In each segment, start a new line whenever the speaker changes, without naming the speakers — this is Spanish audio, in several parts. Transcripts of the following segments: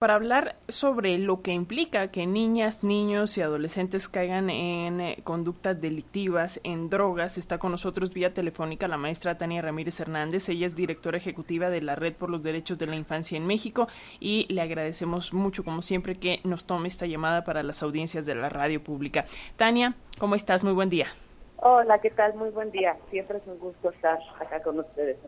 para hablar sobre lo que implica que niñas, niños y adolescentes caigan en eh, conductas delictivas, en drogas. Está con nosotros vía telefónica la maestra Tania Ramírez Hernández. Ella es directora ejecutiva de la Red por los Derechos de la Infancia en México y le agradecemos mucho, como siempre, que nos tome esta llamada para las audiencias de la radio pública. Tania, ¿cómo estás? Muy buen día.
Hola, ¿qué tal? Muy buen día. Siempre es un gusto estar acá con ustedes.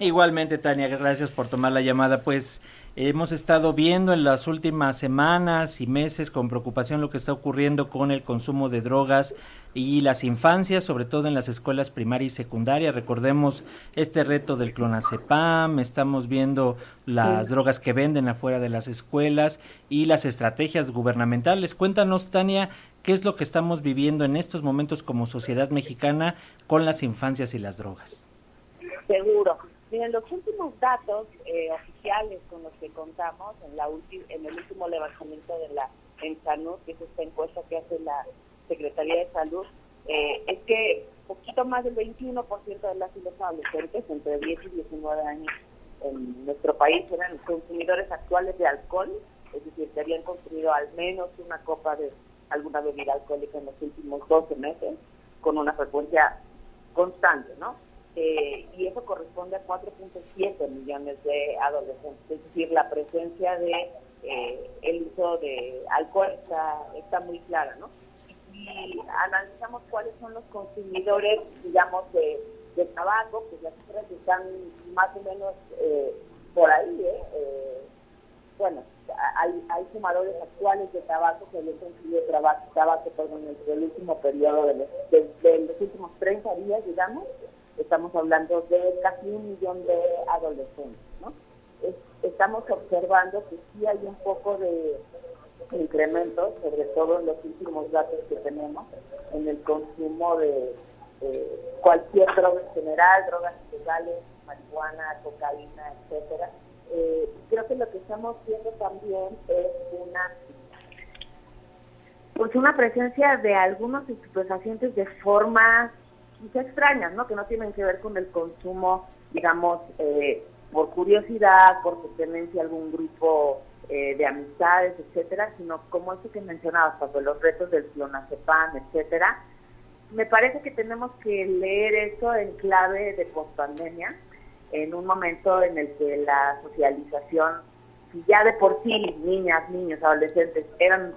Igualmente, Tania, gracias por tomar la llamada. Pues hemos estado viendo en las últimas semanas y meses con preocupación lo que está ocurriendo con el consumo de drogas y las infancias, sobre todo en las escuelas primaria y secundaria. Recordemos este reto del clonazepam, estamos viendo las drogas que venden afuera de las escuelas y las estrategias gubernamentales. Cuéntanos, Tania, qué es lo que estamos viviendo en estos momentos como sociedad mexicana con las infancias y las drogas.
Seguro. Miren, los últimos datos eh, oficiales con los que contamos en, la en el último levantamiento de la ENSANUD, que es esta encuesta que hace la Secretaría de Salud, eh, es que poquito más del 21% de las y adolescentes entre 10 y 19 años en nuestro país eran consumidores actuales de alcohol, es decir, que habían consumido al menos una copa de alguna bebida alcohólica en los últimos 12 meses, con una frecuencia constante, ¿no? Eh, y eso corresponde a 4.7 millones de adolescentes, es decir, la presencia de eh, el uso de alcohol está, muy clara, ¿no? Y analizamos cuáles son los consumidores, digamos, de, tabaco, pues las cifras están más o menos eh, por ahí, ¿eh? bueno, hay, hay fumadores actuales de tabaco que habían consumido tabaco, tabaco perdón, en el último periodo de de los últimos 30 días, digamos, estamos hablando de casi un millón de adolescentes. ¿no? estamos observando que sí hay un poco de incremento, sobre todo en los últimos datos que tenemos, en el consumo de cualquier droga en general, drogas ilegales, marihuana, cocaína, etcétera. Eh, creo que lo que estamos viendo también es una pues una presencia de algunos estupefacientes de forma quizá extrañas, ¿no? Que no tienen que ver con el consumo, digamos, eh, por curiosidad, por pertenencia a algún grupo eh, de amistades, etcétera, sino como eso que mencionabas, Pablo, los retos del clonazepam, etcétera. Me parece que tenemos que leer eso en clave de pospandemia, en un momento en el que la socialización, si ya de por sí niñas, niños, adolescentes eran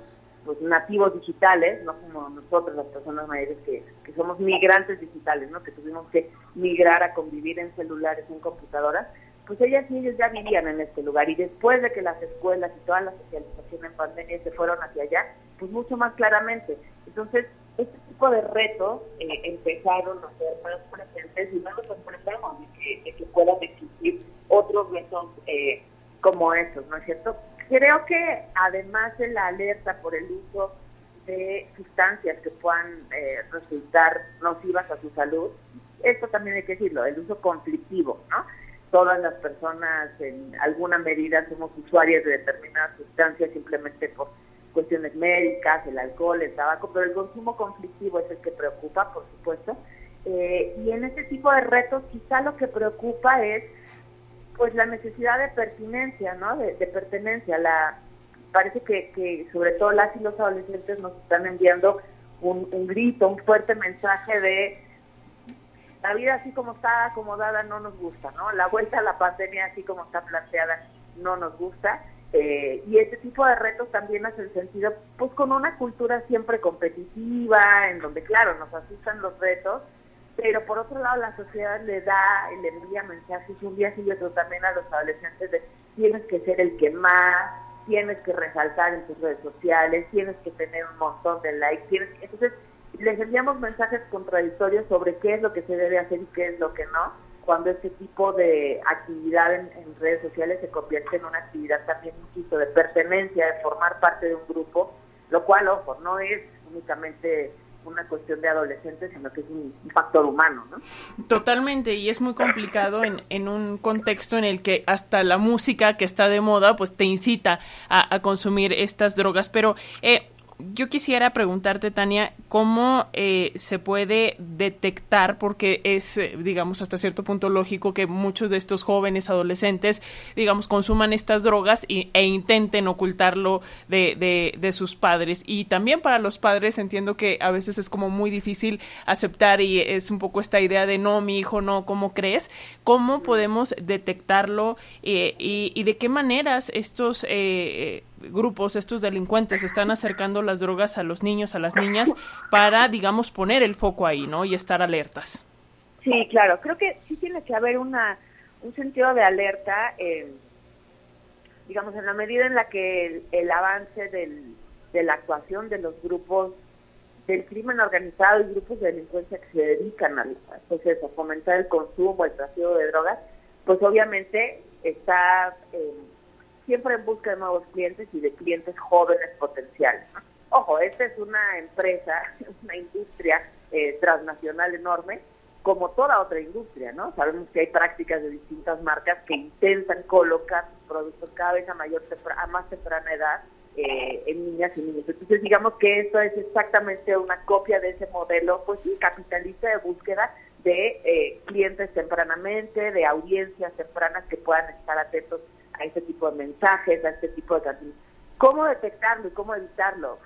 pues nativos digitales, no como nosotros las personas mayores que, somos migrantes digitales, ¿no? que tuvimos que migrar a convivir en celulares, en computadoras, pues ellas y ellos ya vivían en este lugar y después de que las escuelas y toda la socialización en pandemia se fueron hacia allá, pues mucho más claramente. Entonces, este tipo de retos eh, empezaron a ser más presentes y no nos sorprendemos de que, de que puedan existir otros retos eh, como esos, ¿no es cierto? Creo que además de la alerta por el uso de sustancias que puedan eh, resultar nocivas a su salud, esto también hay que decirlo, el uso conflictivo, ¿no? Todas las personas en alguna medida somos usuarias de determinadas sustancias simplemente por cuestiones médicas, el alcohol, el tabaco, pero el consumo conflictivo es el que preocupa, por supuesto. Eh, y en este tipo de retos quizá lo que preocupa es pues la necesidad de pertinencia, ¿no? De, pertenencia. La parece que, sobre todo las y los adolescentes nos están enviando un, grito, un fuerte mensaje de la vida así como está acomodada no nos gusta, ¿no? La vuelta a la pandemia así como está planteada no nos gusta. Eh, y este tipo de retos también hace sentido, pues con una cultura siempre competitiva, en donde, claro, nos asustan los retos, pero por otro lado la sociedad le da, le envía mensajes un día sí y otro también a los adolescentes de tienes que ser el que más, tienes que resaltar en tus redes sociales, tienes que tener un montón de likes, tienes entonces les enviamos mensajes contradictorios sobre qué es lo que se debe hacer y qué es lo que no, cuando este tipo de actividad en, redes sociales se convierte en una actividad también, insisto, de pertenencia, de formar parte de un grupo, lo cual, ojo, no es únicamente una cuestión de adolescentes, sino que es un, factor humano, ¿no?
Totalmente, y es muy complicado en, en, un contexto en el que hasta la música que está de moda, pues te incita a, consumir estas drogas. Pero eh, yo quisiera preguntarte, Tania, cómo eh, se puede detectar, porque es, eh, digamos, hasta cierto punto lógico que muchos de estos jóvenes, adolescentes, digamos, consuman estas drogas e intenten ocultarlo de, de, sus padres. Y también para los padres entiendo que a veces es como muy difícil aceptar y es un poco esta idea de no, mi hijo no, ¿cómo crees? ¿Cómo podemos detectarlo eh, y, y, de qué maneras estos grupos, estos delincuentes, están acercando las drogas a los niños, a las niñas, para, digamos, poner el foco ahí, ¿no? Y estar alertas.
Sí, claro. Creo que sí tiene que haber una, un sentido de alerta, eh, digamos, en la medida en la que el, avance del, de la actuación de los grupos del crimen organizado y grupos de delincuencia que se dedican al pues a fomentar el consumo, el tráfico de drogas, pues obviamente está... Eh, siempre en busca de nuevos clientes y de clientes jóvenes potenciales. Ojo, esta es una empresa, una industria eh, transnacional enorme, como toda otra industria, ¿no? Sabemos que hay prácticas de distintas marcas que intentan colocar sus productos cada vez a mayor a más temprana edad eh, en niñas y niños. Entonces, digamos que esto es exactamente una copia de ese modelo, pues sí, capitalista de búsqueda de eh, clientes tempranamente, de audiencias tempranas que puedan estar atentos a este tipo de mensajes, a este tipo de ¿Cómo detectarlo y cómo evitarlo?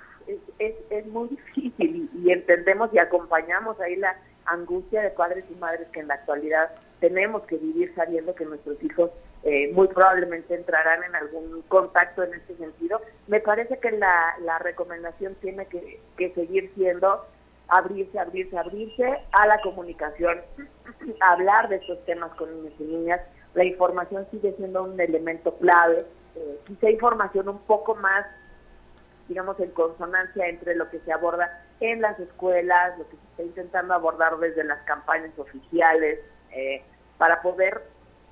Es, es, muy difícil y, entendemos y acompañamos ahí la angustia de padres y madres que en la actualidad tenemos que vivir sabiendo que nuestros hijos eh, muy probablemente entrarán en algún contacto en este sentido. Me parece que la, la recomendación tiene que, que seguir siendo abrirse, abrirse, abrirse a la comunicación, hablar de estos temas con niños y niñas, la información sigue siendo un elemento clave, eh, quizá información un poco más, digamos, en consonancia entre lo que se aborda en las escuelas, lo que se está intentando abordar desde las campañas oficiales, eh, para poder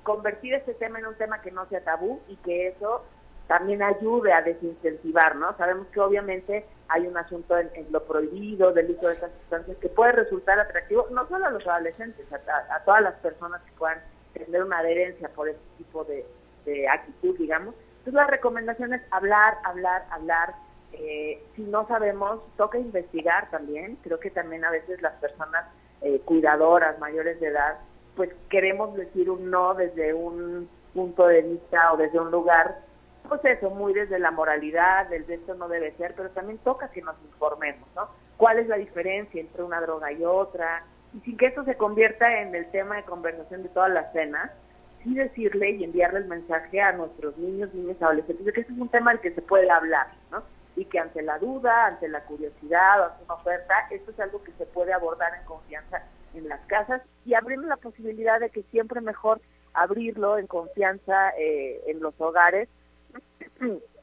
convertir este tema en un tema que no sea tabú y que eso también ayude a desincentivar, ¿no? Sabemos que obviamente hay un asunto en, lo prohibido del uso de estas sustancias que puede resultar atractivo no solo a los adolescentes, a todas las personas que puedan tener una adherencia por este tipo de, actitud, digamos. Entonces la recomendación es hablar, hablar, hablar. Eh, si no sabemos, toca investigar también. Creo que también a veces las personas eh, cuidadoras, mayores de edad, pues queremos decir un no desde un punto de vista o desde un lugar, pues eso, muy desde la moralidad, del de esto no debe ser, pero también toca que nos informemos, ¿no? ¿Cuál es la diferencia entre una droga y otra? Y sin que esto se convierta en el tema de conversación de todas las cenas, sí decirle y enviarle el mensaje a nuestros niños, niños, adolescentes, de que este es un tema del que se puede hablar, ¿no? Y que ante la duda, ante la curiosidad o ante una oferta, esto es algo que se puede abordar en confianza en las casas y abriendo la posibilidad de que siempre mejor abrirlo en confianza eh, en los hogares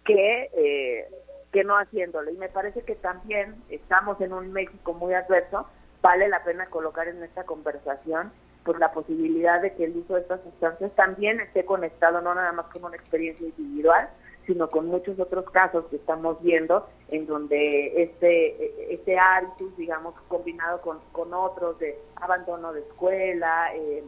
que, eh, que no haciéndolo. Y me parece que también estamos en un México muy adverso vale la pena colocar en esta conversación pues la posibilidad de que el uso de estas sustancias también esté conectado no nada más con una experiencia individual, sino con muchos otros casos que estamos viendo en donde este este hábitus, digamos, combinado con, con otros de abandono de escuela, eh,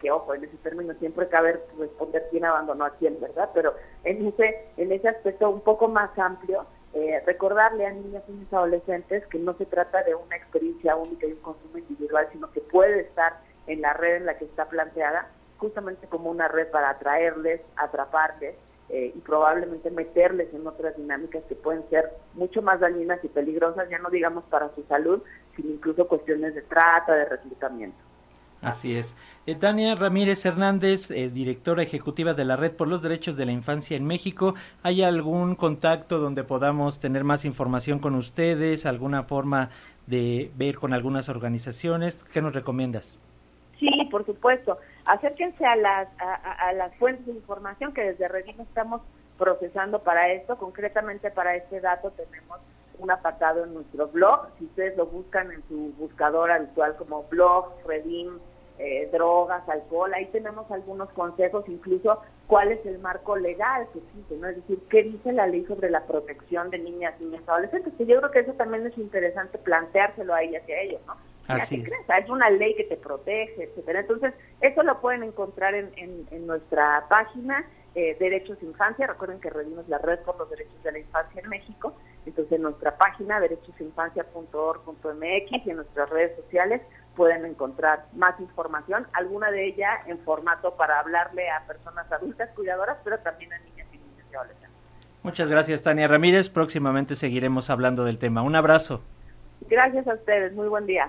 que ojo, en ese término siempre cabe responder quién abandonó a quién, ¿verdad? Pero en ese, en ese aspecto un poco más amplio, eh, recordarle a niñas y niños adolescentes que no se trata de una experiencia única y un consumo individual, sino que puede estar en la red en la que está planteada, justamente como una red para atraerles, atraparles eh, y probablemente meterles en otras dinámicas que pueden ser mucho más dañinas y peligrosas, ya no digamos para su salud, sino incluso cuestiones de trata, de reclutamiento.
Así es. Eh, Tania Ramírez Hernández, eh, directora ejecutiva de la Red por los Derechos de la Infancia en México. ¿Hay algún contacto donde podamos tener más información con ustedes? ¿Alguna forma de ver con algunas organizaciones? ¿Qué nos recomiendas?
Sí, por supuesto. Acérquense a las, a, las fuentes de información que desde Redime estamos procesando para esto. Concretamente para este dato tenemos un apartado en nuestro blog. Si ustedes lo buscan en su buscador habitual como blog, Redim, eh, drogas, alcohol, ahí tenemos algunos consejos, incluso cuál es el marco legal que existe, ¿no? Es decir, qué dice la ley sobre la protección de niñas, niñas, adolescentes, que yo creo que eso también es interesante planteárselo ahí hacia ellos, ¿no?
Así es.
es una ley que te protege, etcétera. Entonces, eso lo pueden encontrar en, en, nuestra página eh, Derechos Infancia. Recuerden que redimos la Red por los Derechos de la Infancia en México. Entonces, en nuestra página derechosinfancia.org.mx y en nuestras redes sociales pueden encontrar más información, alguna de ella en formato para hablarle a personas adultas cuidadoras, pero también a niñas y niños y adolescentes.
Muchas gracias, Tania Ramírez. Próximamente seguiremos hablando del tema. Un abrazo.
Gracias a ustedes. Muy buen día.